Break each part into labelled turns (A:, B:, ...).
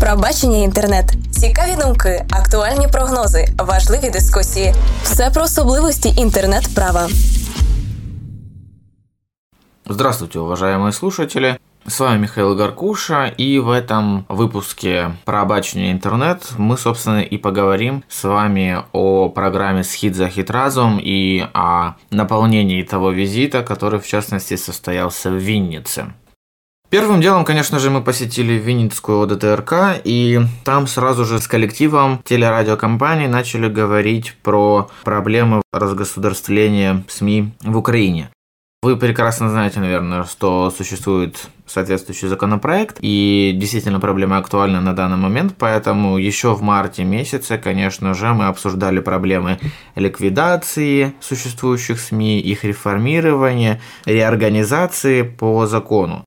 A: Про бачення інтернет, цікаві думки, актуальні прогнози, важливі дискусії. Все про особливості інтернет-права.
B: Здравствуйте, уважаемые слушатели. С вами Михаил Гаркуша, и в этом выпуске про обачение интернет мы, собственно, и поговорим с вами о программе «Схит за хитразум» и о наполнении того визита, который, в частности, состоялся в Виннице. Первым делом, конечно же, мы посетили Винницкую ОДТРК, и там сразу же с коллективом телерадиокомпаний начали говорить про проблемы разгосударствления СМИ в Украине. Вы прекрасно знаете, наверное, что существует соответствующий законопроект, и действительно проблема актуальна на данный момент, поэтому еще в марте месяце, конечно же, мы обсуждали проблемы ликвидации существующих СМИ, их реформирования, реорганизации по закону.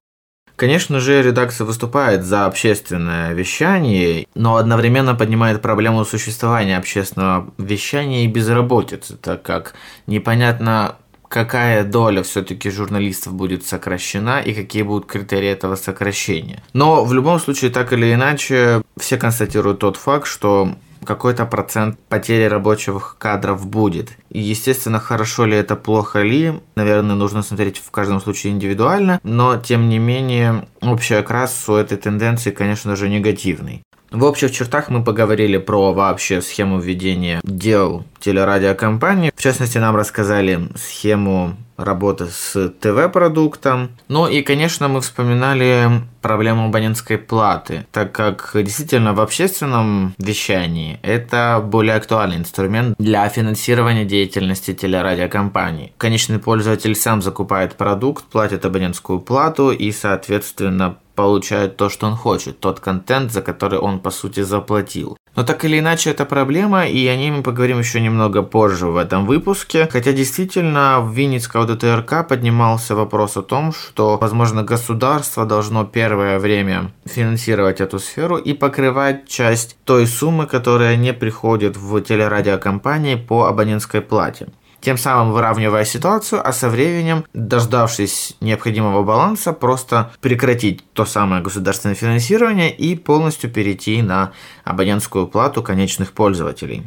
B: Конечно же, редакция выступает за общественное вещание, но одновременно поднимает проблему существования общественного вещания и безработицы, так как непонятно, какая доля все-таки журналистов будет сокращена и какие будут критерии этого сокращения. Но в любом случае, так или иначе, все констатируют тот факт, что какой-то процент потери рабочих кадров будет. И, естественно, хорошо ли это, плохо ли, наверное, нужно смотреть в каждом случае индивидуально, но, тем не менее, общий окрас у этой тенденции, конечно же, негативный. В общих чертах мы поговорили про вообще схему введения дел телерадиокомпании. В частности, нам рассказали схему работы с ТВ-продуктом. Ну и, конечно, мы вспоминали проблему абонентской платы, так как действительно в общественном вещании это более актуальный инструмент для финансирования деятельности телерадиокомпаний. Конечный пользователь сам закупает продукт, платит абонентскую плату и, соответственно, получает то, что он хочет, тот контент, за который он, по сути, заплатил. Но так или иначе, это проблема, и о ней мы поговорим еще немного позже в этом выпуске. Хотя действительно в Винницкой ОДТРК поднимался вопрос о том, что, возможно, государство должно первое время финансировать эту сферу и покрывать часть той суммы, которая не приходит в телерадиокомпании по абонентской плате тем самым выравнивая ситуацию, а со временем, дождавшись необходимого баланса, просто прекратить то самое государственное финансирование и полностью перейти на абонентскую плату конечных пользователей.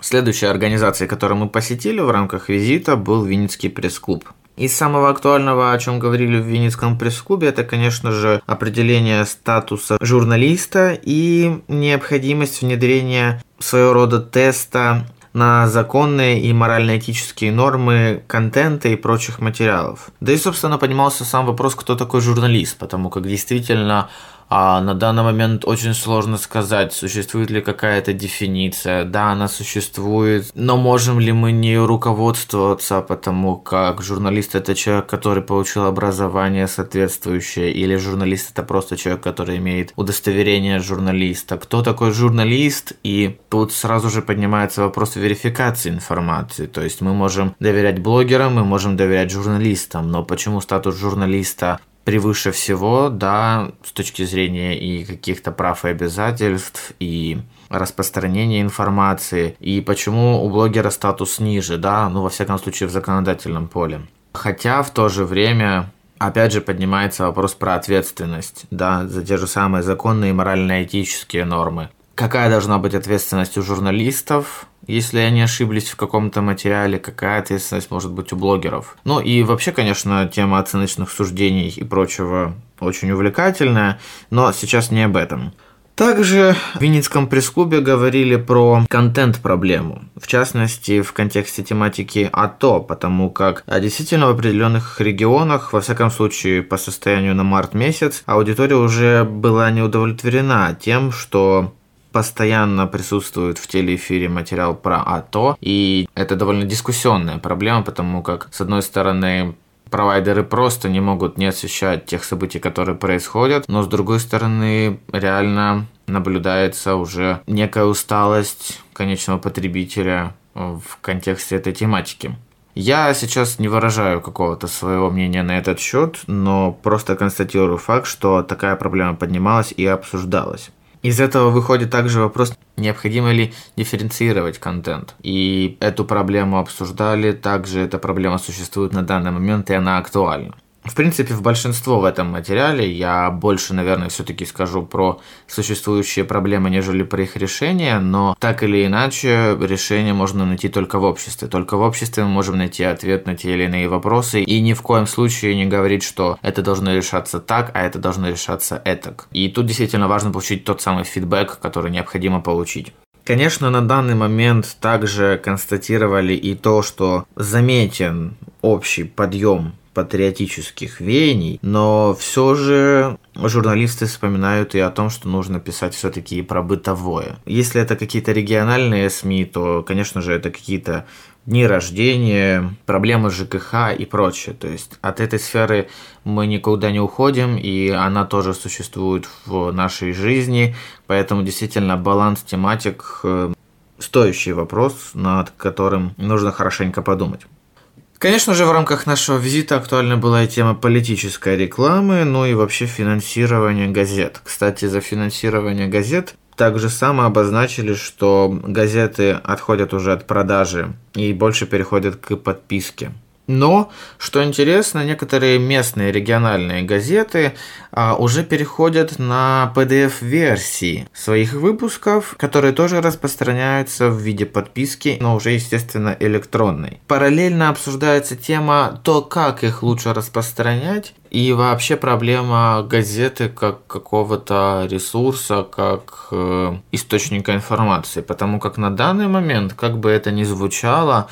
B: Следующей организацией, которую мы посетили в рамках визита, был Винницкий пресс-клуб. Из самого актуального, о чем говорили в Винницком пресс-клубе, это, конечно же, определение статуса журналиста и необходимость внедрения своего рода теста на законные и морально-этические нормы контента и прочих материалов. Да и, собственно, понимался сам вопрос, кто такой журналист, потому как действительно а на данный момент очень сложно сказать, существует ли какая-то дефиниция. Да, она существует, но можем ли мы не руководствоваться, потому как журналист это человек, который получил образование соответствующее, или журналист это просто человек, который имеет удостоверение журналиста. Кто такой журналист? И тут сразу же поднимается вопрос верификации информации. То есть мы можем доверять блогерам, мы можем доверять журналистам, но почему статус журналиста превыше всего, да, с точки зрения и каких-то прав и обязательств, и распространения информации, и почему у блогера статус ниже, да, ну, во всяком случае, в законодательном поле. Хотя в то же время опять же поднимается вопрос про ответственность, да, за те же самые законные морально-этические нормы. Какая должна быть ответственность у журналистов, если они ошиблись в каком-то материале, какая ответственность может быть у блогеров. Ну и вообще, конечно, тема оценочных суждений и прочего очень увлекательная, но сейчас не об этом. Также в Винницком пресс-клубе говорили про контент-проблему, в частности, в контексте тематики АТО, потому как а, действительно в определенных регионах, во всяком случае по состоянию на март месяц, аудитория уже была не удовлетворена тем, что постоянно присутствует в телеэфире материал про АТО, и это довольно дискуссионная проблема, потому как, с одной стороны, провайдеры просто не могут не освещать тех событий, которые происходят, но с другой стороны, реально наблюдается уже некая усталость конечного потребителя в контексте этой тематики. Я сейчас не выражаю какого-то своего мнения на этот счет, но просто констатирую факт, что такая проблема поднималась и обсуждалась. Из этого выходит также вопрос, необходимо ли дифференцировать контент. И эту проблему обсуждали, также эта проблема существует на данный момент, и она актуальна. В принципе, в большинство в этом материале я больше, наверное, все-таки скажу про существующие проблемы, нежели про их решение, но так или иначе решение можно найти только в обществе. Только в обществе мы можем найти ответ на те или иные вопросы и ни в коем случае не говорить, что это должно решаться так, а это должно решаться этак. И тут действительно важно получить тот самый фидбэк, который необходимо получить. Конечно, на данный момент также констатировали и то, что заметен общий подъем патриотических веяний, но все же журналисты вспоминают и о том, что нужно писать все-таки и про бытовое. Если это какие-то региональные СМИ, то, конечно же, это какие-то дни рождения, проблемы ЖКХ и прочее. То есть от этой сферы мы никуда не уходим, и она тоже существует в нашей жизни, поэтому действительно баланс тематик э, стоящий вопрос, над которым нужно хорошенько подумать. Конечно же, в рамках нашего визита актуальна была и тема политической рекламы, ну и вообще финансирование газет. Кстати, за финансирование газет также само обозначили, что газеты отходят уже от продажи и больше переходят к подписке. Но, что интересно, некоторые местные региональные газеты а, уже переходят на PDF-версии своих выпусков, которые тоже распространяются в виде подписки, но уже, естественно, электронной. Параллельно обсуждается тема то, как их лучше распространять, и вообще проблема газеты как какого-то ресурса, как э, источника информации. Потому как на данный момент, как бы это ни звучало,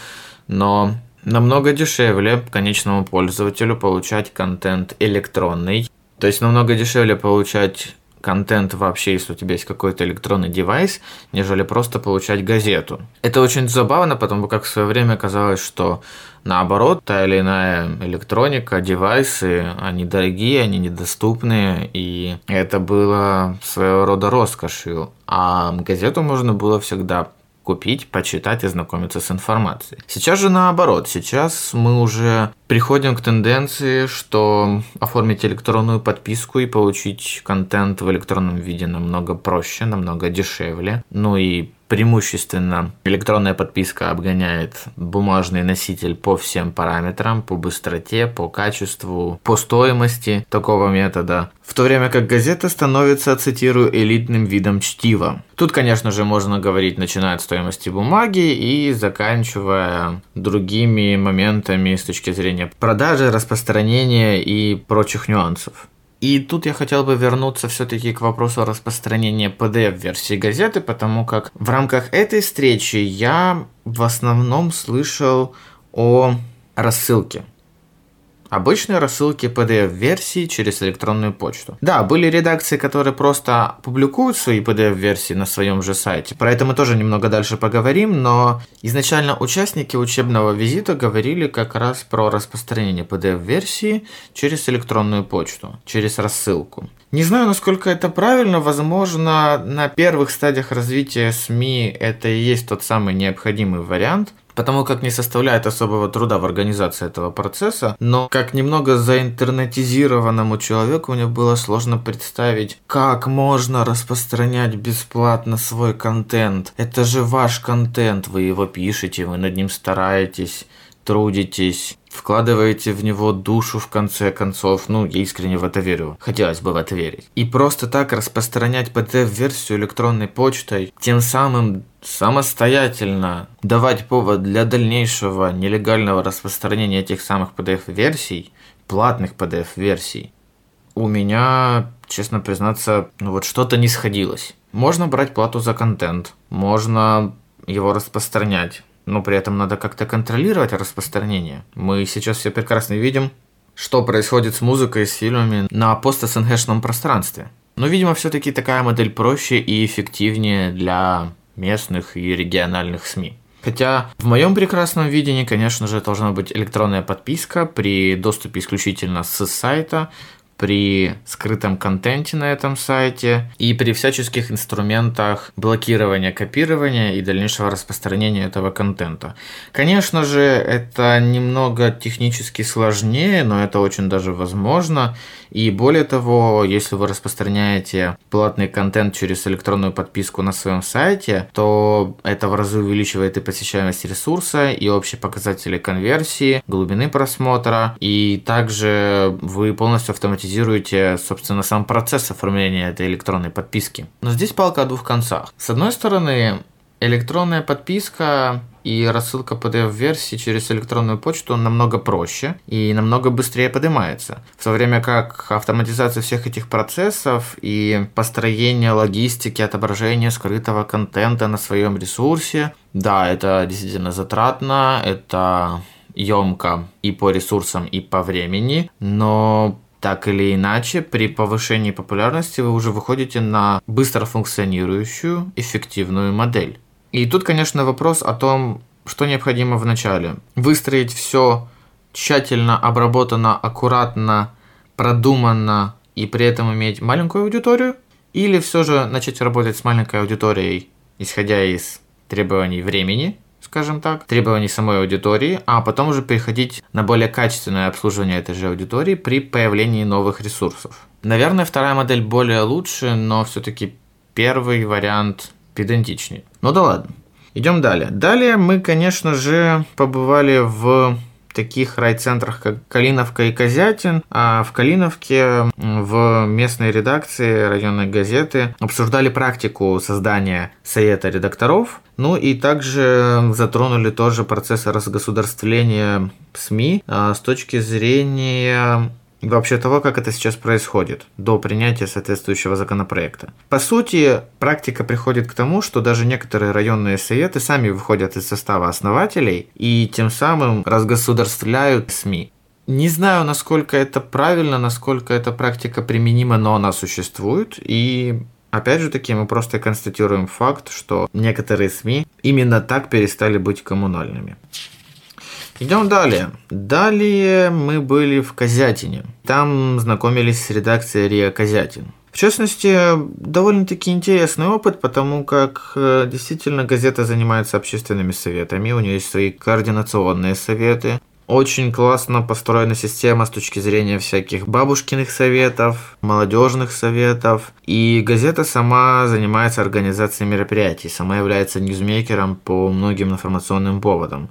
B: но намного дешевле конечному пользователю получать контент электронный. То есть намного дешевле получать контент вообще, если у тебя есть какой-то электронный девайс, нежели просто получать газету. Это очень забавно, потому как в свое время казалось, что наоборот, та или иная электроника, девайсы, они дорогие, они недоступные, и это было своего рода роскошью. А газету можно было всегда купить, почитать и знакомиться с информацией. Сейчас же наоборот, сейчас мы уже приходим к тенденции, что оформить электронную подписку и получить контент в электронном виде намного проще, намного дешевле. Ну и преимущественно электронная подписка обгоняет бумажный носитель по всем параметрам, по быстроте, по качеству, по стоимости такого метода. В то время как газета становится, цитирую, элитным видом чтива. Тут, конечно же, можно говорить, начиная от стоимости бумаги и заканчивая другими моментами с точки зрения продажи, распространения и прочих нюансов. И тут я хотел бы вернуться все-таки к вопросу распространения PDF-версии газеты, потому как в рамках этой встречи я в основном слышал о рассылке обычные рассылки PDF-версий через электронную почту. Да, были редакции, которые просто публикуют свои PDF-версии на своем же сайте. Про это мы тоже немного дальше поговорим, но изначально участники учебного визита говорили как раз про распространение PDF-версии через электронную почту, через рассылку. Не знаю, насколько это правильно. Возможно, на первых стадиях развития СМИ это и есть тот самый необходимый вариант потому как не составляет особого труда в организации этого процесса, но как немного заинтернетизированному человеку мне было сложно представить, как можно распространять бесплатно свой контент. Это же ваш контент, вы его пишете, вы над ним стараетесь, трудитесь, вкладываете в него душу в конце концов. Ну, я искренне в это верю. Хотелось бы в это верить. И просто так распространять PDF-версию электронной почтой, тем самым самостоятельно давать повод для дальнейшего нелегального распространения этих самых PDF-версий, платных PDF-версий, у меня, честно признаться, ну вот что-то не сходилось. Можно брать плату за контент, можно его распространять, но при этом надо как-то контролировать распространение. Мы сейчас все прекрасно видим, что происходит с музыкой, с фильмами на пост-СНГшном пространстве. Но, видимо, все-таки такая модель проще и эффективнее для местных и региональных СМИ. Хотя в моем прекрасном видении, конечно же, должна быть электронная подписка при доступе исключительно с сайта, при скрытом контенте на этом сайте и при всяческих инструментах блокирования копирования и дальнейшего распространения этого контента. Конечно же, это немного технически сложнее, но это очень даже возможно. И более того, если вы распространяете платный контент через электронную подписку на своем сайте, то это в разы увеличивает и посещаемость ресурса, и общие показатели конверсии, глубины просмотра, и также вы полностью автоматизируете, собственно, сам процесс оформления этой электронной подписки. Но здесь палка о двух концах. С одной стороны, электронная подписка и рассылка PDF-версии через электронную почту намного проще и намного быстрее поднимается. В то время как автоматизация всех этих процессов и построение логистики, отображение скрытого контента на своем ресурсе, да, это действительно затратно, это емко и по ресурсам, и по времени, но так или иначе, при повышении популярности вы уже выходите на быстро функционирующую, эффективную модель. И тут, конечно, вопрос о том, что необходимо в начале. Выстроить все тщательно, обработано, аккуратно, продуманно и при этом иметь маленькую аудиторию? Или все же начать работать с маленькой аудиторией, исходя из требований времени, скажем так, требований самой аудитории, а потом уже переходить на более качественное обслуживание этой же аудитории при появлении новых ресурсов. Наверное, вторая модель более лучше, но все-таки первый вариант педантичнее. Ну да ладно. Идем далее. Далее мы, конечно же, побывали в таких райцентрах, как Калиновка и Козятин. А в Калиновке в местной редакции районной газеты обсуждали практику создания совета редакторов. Ну и также затронули тоже процесс разгосударствления СМИ а, с точки зрения вообще того, как это сейчас происходит, до принятия соответствующего законопроекта. По сути, практика приходит к тому, что даже некоторые районные советы сами выходят из состава основателей и тем самым разгосударствляют СМИ. Не знаю, насколько это правильно, насколько эта практика применима, но она существует. И опять же таки мы просто констатируем факт, что некоторые СМИ именно так перестали быть коммунальными. Идем далее. Далее мы были в Козятине. Там знакомились с редакцией РИА Козятин. В частности, довольно-таки интересный опыт, потому как э, действительно газета занимается общественными советами, у нее есть свои координационные советы. Очень классно построена система с точки зрения всяких бабушкиных советов, молодежных советов. И газета сама занимается организацией мероприятий, сама является ньюзмейкером по многим информационным поводам.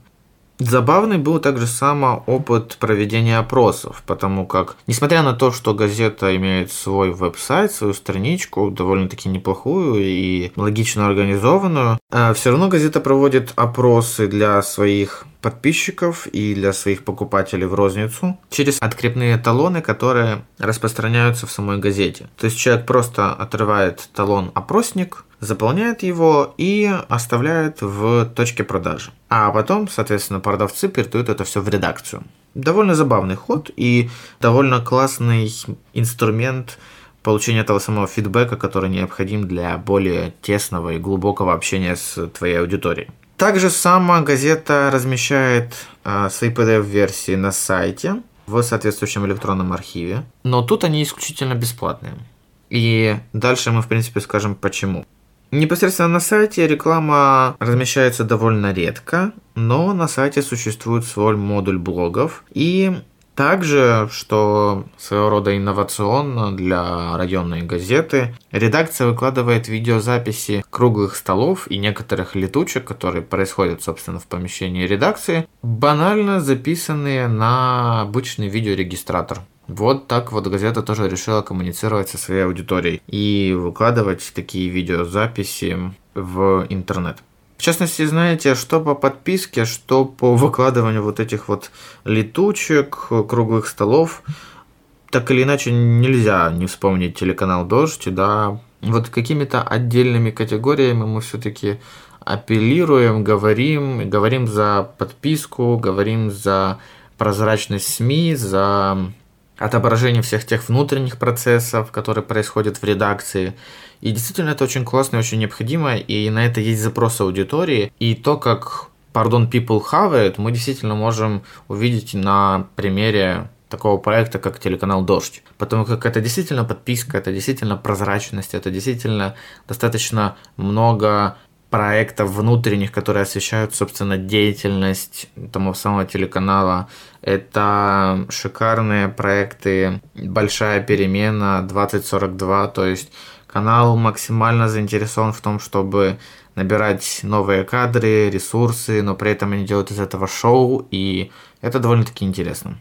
B: Забавный был также сам опыт проведения опросов, потому как, несмотря на то, что газета имеет свой веб-сайт, свою страничку, довольно-таки неплохую и логично организованную, э, все равно газета проводит опросы для своих подписчиков и для своих покупателей в розницу через открепные талоны, которые распространяются в самой газете. То есть человек просто отрывает талон-опросник, заполняет его и оставляет в точке продажи. А потом, соответственно, продавцы передают это все в редакцию. Довольно забавный ход и довольно классный инструмент получения того самого фидбэка, который необходим для более тесного и глубокого общения с твоей аудиторией. Также сама газета размещает э, свои PDF-версии на сайте в соответствующем электронном архиве, но тут они исключительно бесплатные. И дальше мы, в принципе, скажем почему. Непосредственно на сайте реклама размещается довольно редко, но на сайте существует свой модуль блогов, и также, что своего рода инновационно для районной газеты, редакция выкладывает видеозаписи круглых столов и некоторых летучек, которые происходят, собственно, в помещении редакции, банально записанные на обычный видеорегистратор. Вот так вот газета тоже решила коммуницировать со своей аудиторией и выкладывать такие видеозаписи в интернет. В частности, знаете, что по подписке, что по выкладыванию вот этих вот летучек, круглых столов, так или иначе нельзя не вспомнить телеканал «Дождь», да. Вот какими-то отдельными категориями мы все-таки апеллируем, говорим, говорим за подписку, говорим за прозрачность СМИ, за отображение всех тех внутренних процессов, которые происходят в редакции. И действительно это очень классно и очень необходимо, и на это есть запрос аудитории. И то, как pardon, people have it, мы действительно можем увидеть на примере такого проекта, как телеканал «Дождь». Потому как это действительно подписка, это действительно прозрачность, это действительно достаточно много проектов внутренних, которые освещают, собственно, деятельность того самого телеканала. Это шикарные проекты «Большая перемена», «2042», то есть канал максимально заинтересован в том, чтобы набирать новые кадры, ресурсы, но при этом они делают из этого шоу, и это довольно-таки интересно.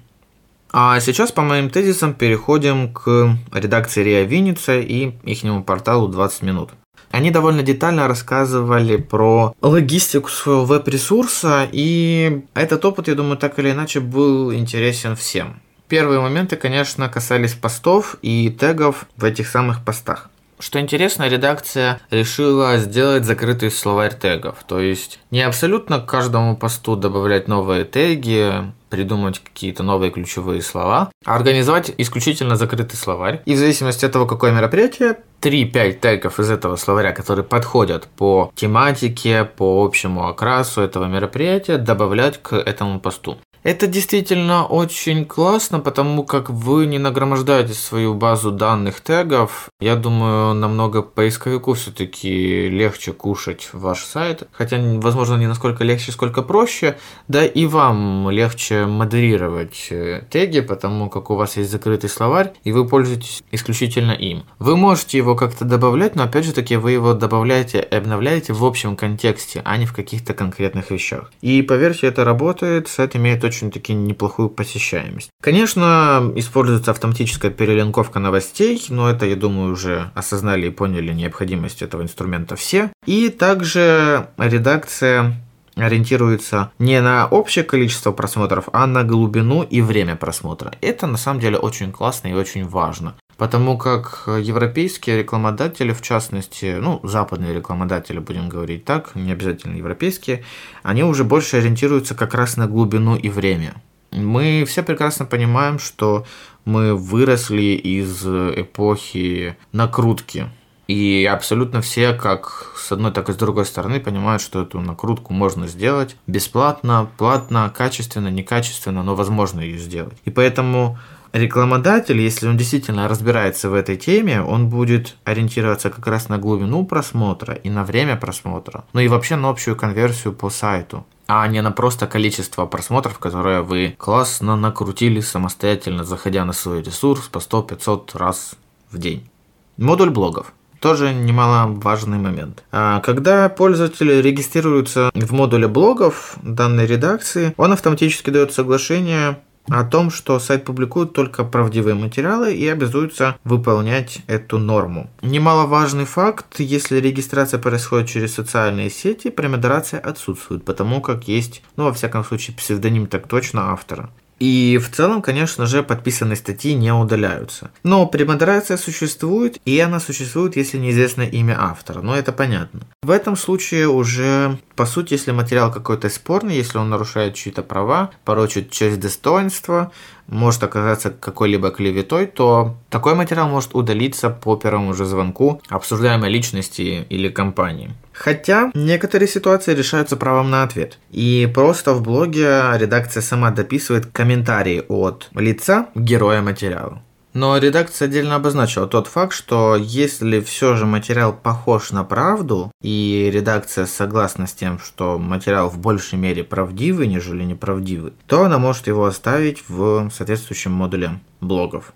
B: А сейчас по моим тезисам переходим к редакции РИА Винница и ихнему порталу 20 минут. Они довольно детально рассказывали про логистику своего веб-ресурса, и этот опыт, я думаю, так или иначе был интересен всем. Первые моменты, конечно, касались постов и тегов в этих самых постах. Что интересно, редакция решила сделать закрытый словарь тегов. То есть не абсолютно к каждому посту добавлять новые теги, придумать какие-то новые ключевые слова, а организовать исключительно закрытый словарь. И в зависимости от того, какое мероприятие, 3-5 тегов из этого словаря, которые подходят по тематике, по общему окрасу этого мероприятия, добавлять к этому посту. Это действительно очень классно, потому как вы не нагромождаете свою базу данных тегов. Я думаю, намного поисковику все-таки легче кушать ваш сайт. Хотя, возможно, не насколько легче, сколько проще. Да и вам легче модерировать э, теги, потому как у вас есть закрытый словарь, и вы пользуетесь исключительно им. Вы можете его как-то добавлять, но опять же таки вы его добавляете и обновляете в общем контексте, а не в каких-то конкретных вещах. И поверьте, это работает, сайт имеет очень-таки неплохую посещаемость. Конечно, используется автоматическая перелинковка новостей, но это, я думаю, уже осознали и поняли необходимость этого инструмента все. И также редакция ориентируется не на общее количество просмотров, а на глубину и время просмотра. Это на самом деле очень классно и очень важно. Потому как европейские рекламодатели, в частности, ну, западные рекламодатели, будем говорить так, не обязательно европейские, они уже больше ориентируются как раз на глубину и время. Мы все прекрасно понимаем, что мы выросли из эпохи накрутки. И абсолютно все, как с одной, так и с другой стороны, понимают, что эту накрутку можно сделать бесплатно, платно, качественно, некачественно, но возможно ее сделать. И поэтому рекламодатель, если он действительно разбирается в этой теме, он будет ориентироваться как раз на глубину просмотра и на время просмотра, ну и вообще на общую конверсию по сайту а не на просто количество просмотров, которые вы классно накрутили самостоятельно, заходя на свой ресурс по 100-500 раз в день. Модуль блогов. Тоже немаловажный момент. А когда пользователь регистрируется в модуле блогов данной редакции, он автоматически дает соглашение о том, что сайт публикует только правдивые материалы и обязуется выполнять эту норму. Немаловажный факт, если регистрация происходит через социальные сети, премодерация отсутствует, потому как есть, ну, во всяком случае, псевдоним так точно автора. И в целом, конечно же, подписанные статьи не удаляются. Но премодерация существует, и она существует, если неизвестно имя автора. Но это понятно. В этом случае уже, по сути, если материал какой-то спорный, если он нарушает чьи-то права, порочит честь достоинства, может оказаться какой-либо клеветой, то такой материал может удалиться по первому же звонку обсуждаемой личности или компании. Хотя некоторые ситуации решаются правом на ответ. И просто в блоге редакция сама дописывает комментарии от лица героя материала. Но редакция отдельно обозначила тот факт, что если все же материал похож на правду, и редакция согласна с тем, что материал в большей мере правдивый, нежели неправдивый, то она может его оставить в соответствующем модуле блогов.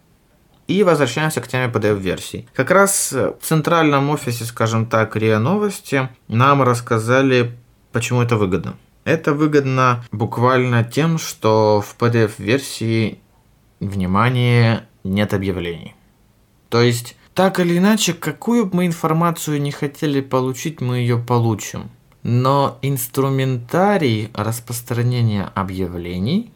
B: И возвращаемся к теме PDF-версий. Как раз в центральном офисе, скажем так, РИА Новости нам рассказали, почему это выгодно. Это выгодно буквально тем, что в PDF-версии, внимание, нет объявлений. То есть, так или иначе, какую бы мы информацию не хотели получить, мы ее получим. Но инструментарий распространения объявлений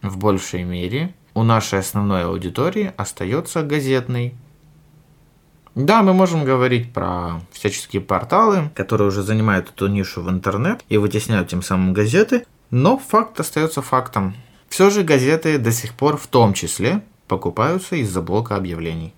B: в большей мере у нашей основной аудитории остается газетный. Да, мы можем говорить про всяческие порталы, которые уже занимают эту нишу в интернет и вытесняют тем самым газеты, но факт остается фактом. Все же газеты до сих пор в том числе покупаются из-за блока объявлений.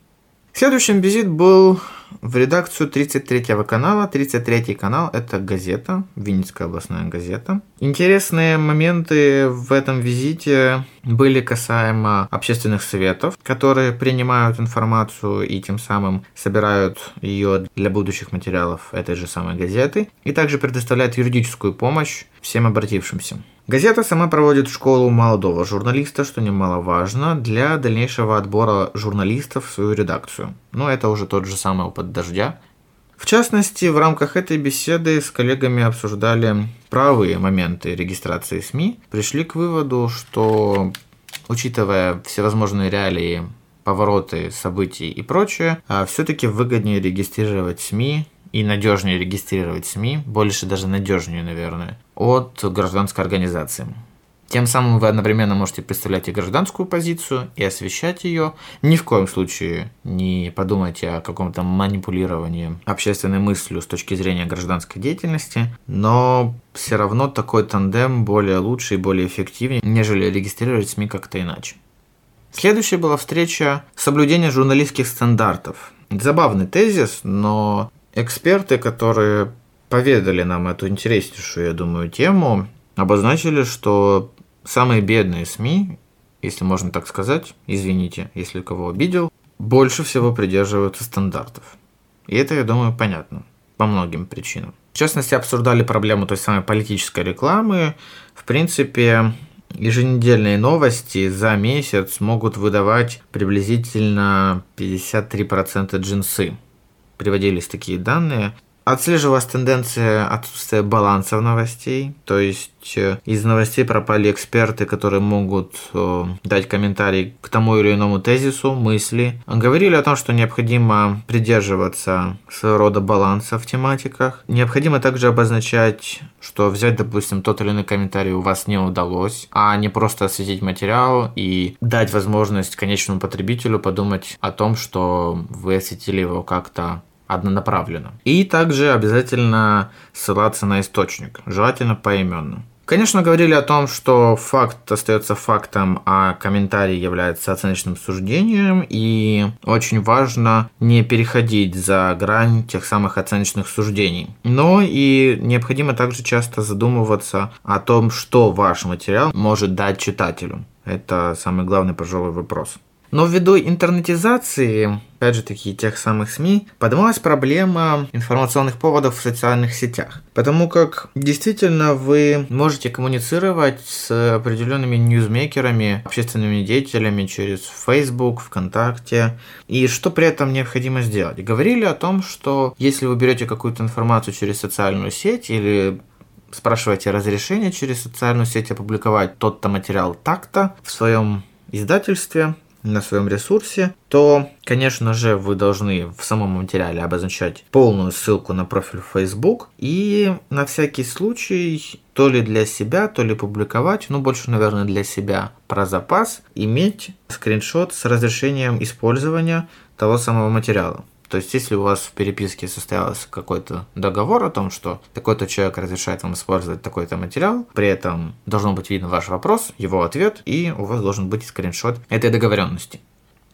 B: Следующим визит был в редакцию 33 канала. 33 канал – это газета, Винницкая областная газета. Интересные моменты в этом визите были касаемо общественных советов, которые принимают информацию и тем самым собирают ее для будущих материалов этой же самой газеты, и также предоставляют юридическую помощь всем обратившимся. Газета сама проводит школу молодого журналиста, что немаловажно, для дальнейшего отбора журналистов в свою редакцию. Но это уже тот же самый опыт «Дождя». В частности, в рамках этой беседы с коллегами обсуждали правые моменты регистрации СМИ, пришли к выводу, что, учитывая всевозможные реалии, повороты событий и прочее, а все-таки выгоднее регистрировать СМИ и надежнее регистрировать СМИ, больше даже надежнее, наверное, от гражданской организации. Тем самым вы одновременно можете представлять и гражданскую позицию, и освещать ее. Ни в коем случае не подумайте о каком-то манипулировании общественной мыслью с точки зрения гражданской деятельности, но все равно такой тандем более лучший и более эффективнее, нежели регистрировать СМИ как-то иначе. Следующая была встреча соблюдения журналистских стандартов. Забавный тезис, но эксперты, которые поведали нам эту интереснейшую, я думаю, тему, обозначили, что самые бедные СМИ, если можно так сказать, извините, если кого обидел, больше всего придерживаются стандартов. И это, я думаю, понятно по многим причинам. В частности, обсуждали проблему той самой политической рекламы. В принципе, еженедельные новости за месяц могут выдавать приблизительно 53% джинсы приводились такие данные. Отслеживалась тенденция отсутствия баланса в новостей, то есть э, из новостей пропали эксперты, которые могут э, дать комментарий к тому или иному тезису, мысли. Говорили о том, что необходимо придерживаться своего рода баланса в тематиках. Необходимо также обозначать, что взять, допустим, тот или иной комментарий у вас не удалось, а не просто осветить материал и дать возможность конечному потребителю подумать о том, что вы осветили его как-то однонаправленно. И также обязательно ссылаться на источник, желательно поименно. Конечно, говорили о том, что факт остается фактом, а комментарий является оценочным суждением, и очень важно не переходить за грань тех самых оценочных суждений. Но и необходимо также часто задумываться о том, что ваш материал может дать читателю. Это самый главный, пожалуй, вопрос. Но ввиду интернетизации, опять же таки, тех самых СМИ, поднималась проблема информационных поводов в социальных сетях. Потому как действительно вы можете коммуницировать с определенными ньюзмейкерами, общественными деятелями через Facebook, ВКонтакте. И что при этом необходимо сделать? Говорили о том, что если вы берете какую-то информацию через социальную сеть или спрашиваете разрешение через социальную сеть опубликовать тот-то материал так-то в своем издательстве, на своем ресурсе, то, конечно же, вы должны в самом материале обозначать полную ссылку на профиль Facebook и на всякий случай то ли для себя, то ли публиковать, ну больше, наверное, для себя про запас, иметь скриншот с разрешением использования того самого материала. То есть, если у вас в переписке состоялся какой-то договор о том, что такой-то человек разрешает вам использовать такой-то материал, при этом должно быть видно ваш вопрос, его ответ, и у вас должен быть скриншот этой договоренности.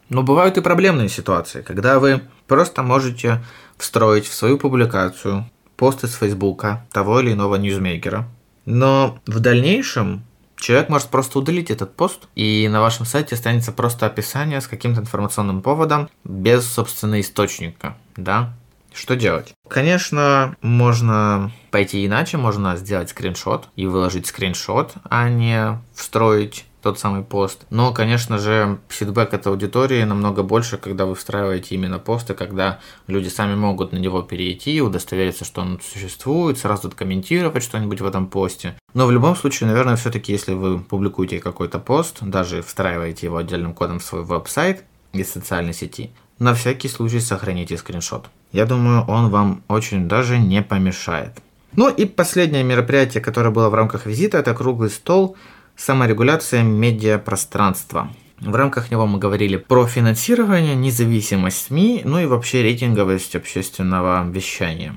B: Но бывают и проблемные ситуации, когда вы просто можете встроить в свою публикацию пост из Фейсбука того или иного ньюзмейкера, но в дальнейшем Человек может просто удалить этот пост, и на вашем сайте останется просто описание с каким-то информационным поводом без, собственно, источника, да? Что делать? Конечно, можно пойти иначе, можно сделать скриншот и выложить скриншот, а не встроить тот самый пост. Но, конечно же, фидбэк от аудитории намного больше, когда вы встраиваете именно посты, когда люди сами могут на него перейти, удостовериться, что он существует, сразу комментировать что-нибудь в этом посте. Но в любом случае, наверное, все-таки, если вы публикуете какой-то пост, даже встраиваете его отдельным кодом в свой веб-сайт из социальной сети, на всякий случай сохраните скриншот. Я думаю, он вам очень даже не помешает. Ну и последнее мероприятие, которое было в рамках визита, это круглый стол саморегуляция медиапространства. В рамках него мы говорили про финансирование, независимость СМИ, ну и вообще рейтинговость общественного вещания.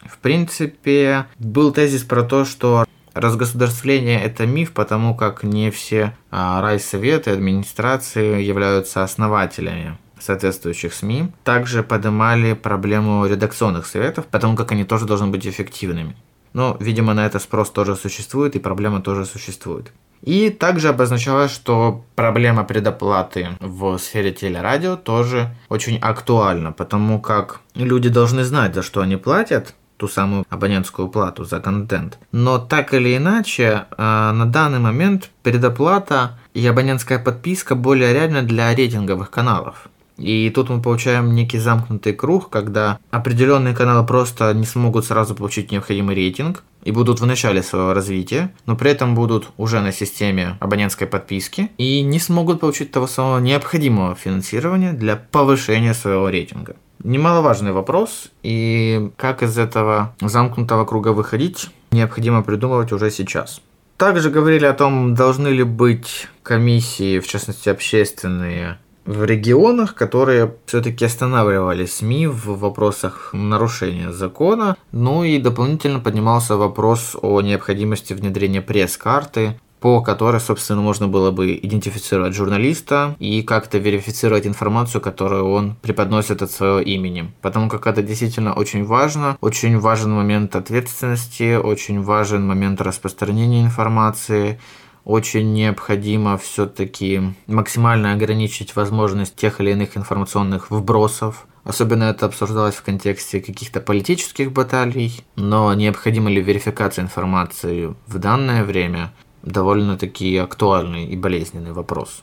B: В принципе, был тезис про то, что разгосударствление – это миф, потому как не все а, райсоветы, администрации являются основателями соответствующих СМИ также поднимали проблему редакционных советов, потому как они тоже должны быть эффективными. Но, видимо, на это спрос тоже существует и проблема тоже существует. И также обозначалось, что проблема предоплаты в сфере телерадио тоже очень актуальна, потому как люди должны знать, за что они платят, ту самую абонентскую плату за контент. Но так или иначе, а, на данный момент предоплата и абонентская подписка более реальна для рейтинговых каналов. И тут мы получаем некий замкнутый круг, когда определенные каналы просто не смогут сразу получить необходимый рейтинг и будут в начале своего развития, но при этом будут уже на системе абонентской подписки и не смогут получить того самого необходимого финансирования для повышения своего рейтинга. Немаловажный вопрос, и как из этого замкнутого круга выходить, необходимо придумывать уже сейчас. Также говорили о том, должны ли быть комиссии, в частности общественные, в регионах, которые все-таки останавливали СМИ в вопросах нарушения закона. Ну и дополнительно поднимался вопрос о необходимости внедрения пресс-карты, по которой, собственно, можно было бы идентифицировать журналиста и как-то верифицировать информацию, которую он преподносит от своего имени. Потому как это действительно очень важно, очень важен момент ответственности, очень важен момент распространения информации, очень необходимо все-таки максимально ограничить возможность тех или иных информационных вбросов. Особенно это обсуждалось в контексте каких-то политических баталий, но необходима ли верификация информации в данное время довольно-таки актуальный и болезненный вопрос.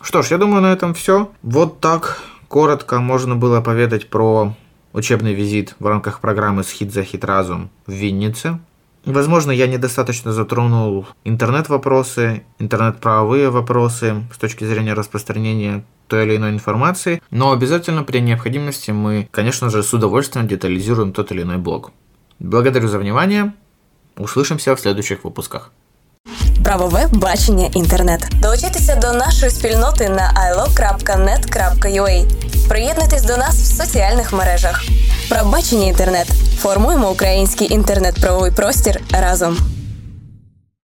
B: Что ж, я думаю, на этом все. Вот так коротко можно было поведать про учебный визит в рамках программы «Схит за хит разум» в Виннице. Возможно, я недостаточно затронул интернет-вопросы, интернет-правовые вопросы с точки зрения распространения той или иной информации, но обязательно при необходимости мы, конечно же, с удовольствием детализируем тот или иной блог. Благодарю за внимание. Услышимся в следующих выпусках.
A: Правове бачення інтернет. Долучайтеся до нашої спільноти на ilo.net.ua. Приєднуйтесь до нас в соціальних мережах. Правбачення інтернет. Формуємо український інтернет-правовий простір разом.